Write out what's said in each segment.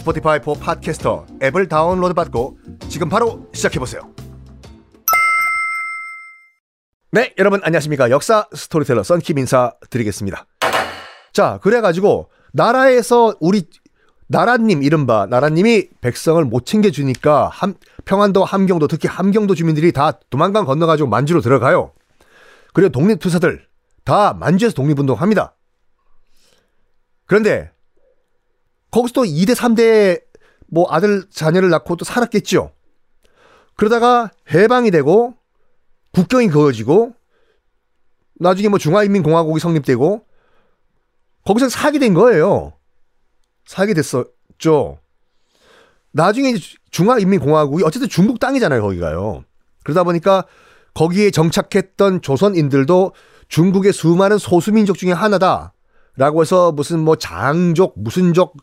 Spotify for Podcasters 앱을 다운로드 받고 지금 바로 시작해보세요. 네, 여러분 안녕하십니까. 역사 스토리텔러 썬킴 인사 드리겠습니다. 자, 그래가지고 나라에서 우리 나라님 이른바 나라님이 백성을 못 챙겨주니까 함, 평안도 함경도 특히 함경도 주민들이 다 도망강 건너가지고 만주로 들어가요. 그리고 독립투사들 다 만주에서 독립운동합니다. 그런데 거기서 또 2대 3대 뭐 아들 자녀를 낳고 또 살았겠죠. 그러다가 해방이 되고 국경이 그어지고 나중에 뭐 중화인민공화국이 성립되고 거기서 살게 된 거예요. 살게 됐었죠. 나중에 중화인민공화국이 어쨌든 중국 땅이잖아요, 거기가요. 그러다 보니까 거기에 정착했던 조선인들도 중국의 수많은 소수민족 중에 하나다. 라고 해서 무슨 뭐 장족, 무슨 족,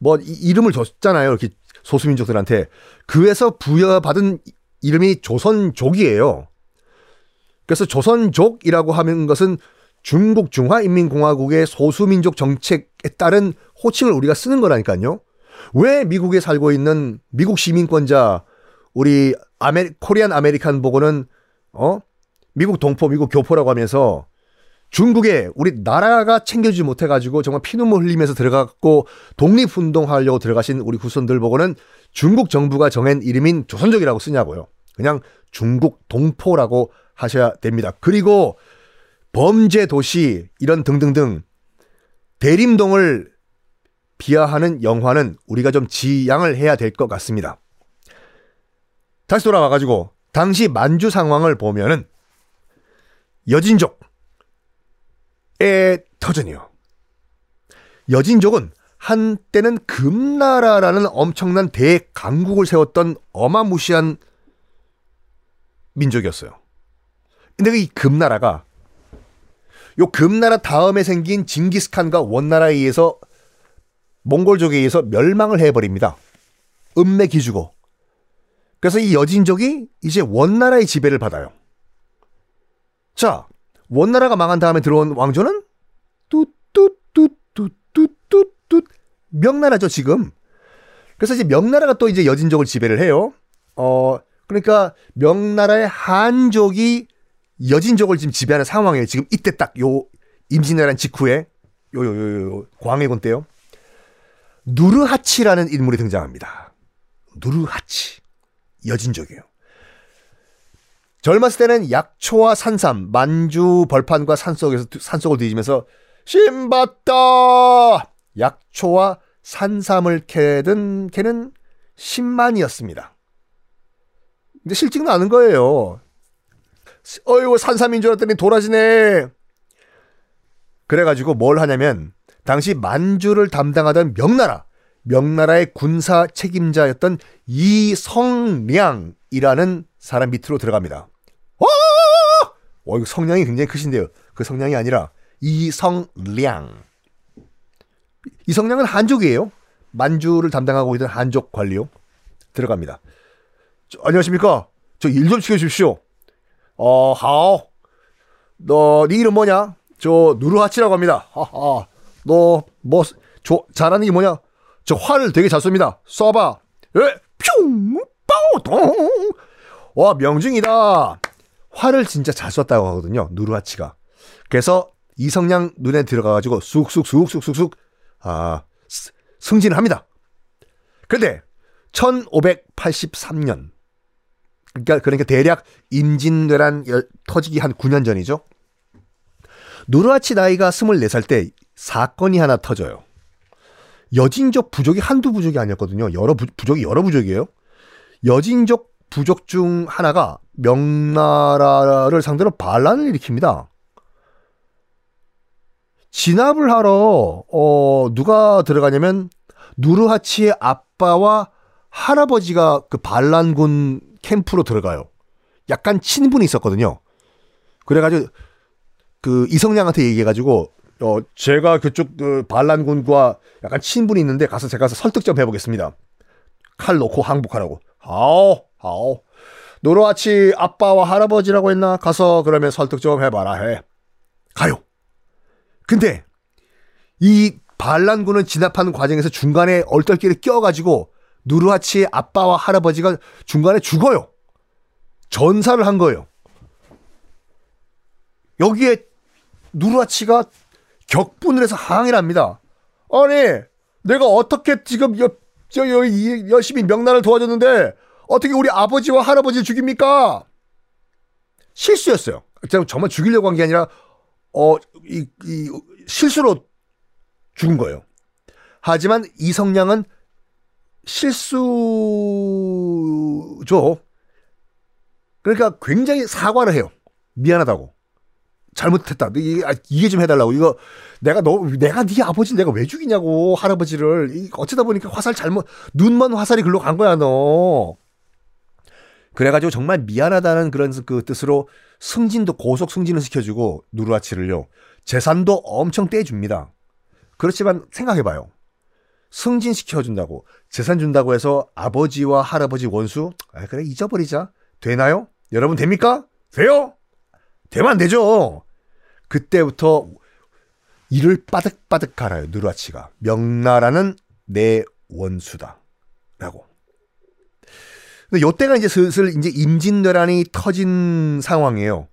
뭐 이름을 줬잖아요. 이렇게 소수민족들한테. 그에서 부여받은 이름이 조선족이에요. 그래서 조선족이라고 하는 것은 중국 중화인민공화국의 소수민족 정책에 따른 호칭을 우리가 쓰는 거라니까요. 왜 미국에 살고 있는 미국 시민권자 우리 아메 Korean American 보고는 어 미국 동포 미국 교포라고 하면서 중국에 우리 나라가 챙겨주지 못해가지고 정말 피눈물 흘리면서 들어갔고 독립운동하려고 들어가신 우리 후손들 보고는 중국 정부가 정한 이름인 조선족이라고 쓰냐고요. 그냥 중국 동포라고 하셔야 됩니다. 그리고 범죄 도시 이런 등등등 대림동을 비하하는 영화는 우리가 좀 지양을 해야 될 것 같습니다. 다시 돌아와가지고 당시 만주 상황을 보면은 여진족의 터전이요. 여진족은 한때는 금나라라는 엄청난 대강국을 세웠던 어마무시한 민족이었어요. 근데 이 금나라가 요 금나라 다음에 생긴 징기스칸과 원나라에 의해서 몽골족에 의해서 멸망을 해버립니다. 음매 기주고. 그래서 이 여진족이 이제 원나라의 지배를 받아요. 자, 원나라가 망한 다음에 들어온 왕조는 뚜뚜뚜뚜뚜뚜뚜 명나라죠 지금. 그래서 이제 명나라가 또 이제 여진족을 지배를 해요. 어 그러니까 명나라의 한족이 여진족을 지금 지배하는 상황이에요. 지금 이때 딱 요 임진왜란 직후에 요 요 요 요 광해군 때요. 누르하치라는 인물이 등장합니다. 누르하치 여진족이에요. 젊었을 때는 약초와 산삼, 만주 벌판과 산속에서 산속을 뒤지면서 신봤다 약초와 산삼을 캐든 캐는 10만이었습니다. 근데 실직은 않은 거예요. 어이구 산삼인 줄 알았더니 도라지네. 그래가지고 뭘 하냐면 당시 만주를 담당하던 명나라 명나라의 군사 책임자였던 이성량이라는 사람 밑으로 들어갑니다. 와! 어, 이거 성량이 굉장히 크신데요. 그 성량이 아니라 이성량. 이성량은 한족이에요. 만주를 담당하고 있던 한족 관리요. 들어갑니다. 저, 안녕하십니까? 저 일 좀 시켜주십시오. 어, 하오. 너, 네 이름 뭐냐? 저, 누르하치라고 합니다. 하하. 너, 뭐, 저, 잘하는 게 뭐냐? 저 활을 되게 잘 쏩니다. 쏴봐. 예, 뿅, 빠오, 동. 와, 명중이다. 활을 진짜 잘 쐈다고 하거든요. 누르하치가. 그래서 이성량 눈에 들어가가지고 쑥쑥쑥쑥쑥쑥, 아, 승진을 합니다. 근데 1583년 그러니까 그러니까 대략 임진왜란 열- 터지기 한 9년 전이죠. 누르하치 나이가 24살 때 사건이 하나 터져요. 여진족 부족이 한두 부족이 아니었거든요. 여러 부, 부족이 여러 부족이에요. 여진족 부족 중 하나가 명나라를 상대로 반란을 일으킵니다. 진압을 하러 어 누가 들어가냐면 누르하치의 아빠와 할아버지가 그 반란군 캠프로 들어가요. 약간 친분이 있었거든요. 그래가지고 그 이성량한테 얘기해가지고 어 제가 그쪽 그 반란군과 약간 친분이 있는데 가서 제가 가서 설득 좀 해보겠습니다. 칼 놓고 항복하라고. 아오 아오. 노르하치 아빠와 할아버지라고 했나? 가서 그러면 설득 좀 해봐라 해. 가요. 근데 이 반란군을 진압하는 과정에서 중간에 얼떨결에 껴가지고 누르하치의 아빠와 할아버지가 중간에 죽어요. 전사를 한 거예요. 여기에 누르하치가 격분을 해서 항의를 합니다. 아니, 내가 어떻게 지금 여, 저, 여, 이- 열심히 명나라를 도와줬는데 어떻게 우리 아버지와 할아버지를 죽입니까? 실수였어요. 정말 죽이려고 한 게 아니라 어, 이, 이 실수로 죽은 거예요. 하지만 이성량은 실수죠. 그러니까 굉장히 사과를 해요. 미안하다고. 잘못했다. 이게, 아, 이해 좀 해달라고. 이거 내가 너 내가 네 아버지 내가 왜 죽이냐고 할아버지를 이, 어쩌다 보니까 화살 잘못 눈먼 화살이 글로 간 거야 너. 그래가지고 정말 미안하다는 그런 그 뜻으로 승진도 고속 승진을 시켜주고 누르하치를요 재산도 엄청 떼줍니다. 그렇지만 생각해봐요. 승진 시켜준다고 재산 준다고 해서 아버지와 할아버지 원수 아 그래 잊어버리자 되나요? 여러분 됩니까? 돼요? 되면 안 되죠. 그때부터 이를 빠득빠득 갈아요 누르하치가 명나라는 내 원수다 라고 근데 요때가 이제 슬슬 이제 임진왜란이 터진 상황이에요.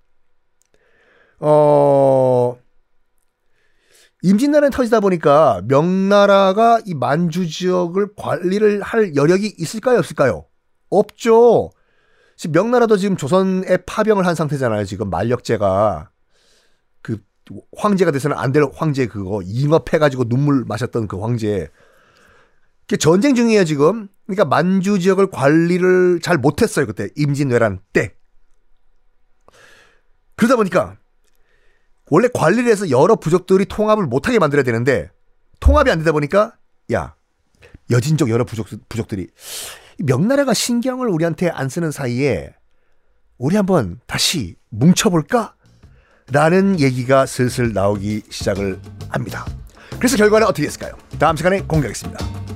어, 임진왜란이 터지다 보니까 명나라가 이 만주 지역을 관리를 할 여력이 있을까요, 없을까요? 없죠. 지금 명나라도 지금 조선에 파병을 한 상태잖아요. 지금 만력제가 그 황제가 돼서는 안 될 황제 그거 잉업해가지고 눈물 마셨던 그 황제. 전쟁 중이에요 지금. 그러니까 만주 지역을 관리를 잘 못했어요 그때 임진왜란 때. 그러다 보니까 원래 관리를 해서 여러 부족들이 통합을 못하게 만들어야 되는데 통합이 안 되다 보니까 야 여진족 여러 부족 부족들이 명나라가 신경을 우리한테 안 쓰는 사이에 우리 한번 다시 뭉쳐볼까? 라는 얘기가 슬슬 나오기 시작을 합니다. 그래서 결과는 어떻게 됐을까요? 다음 시간에 공개하겠습니다.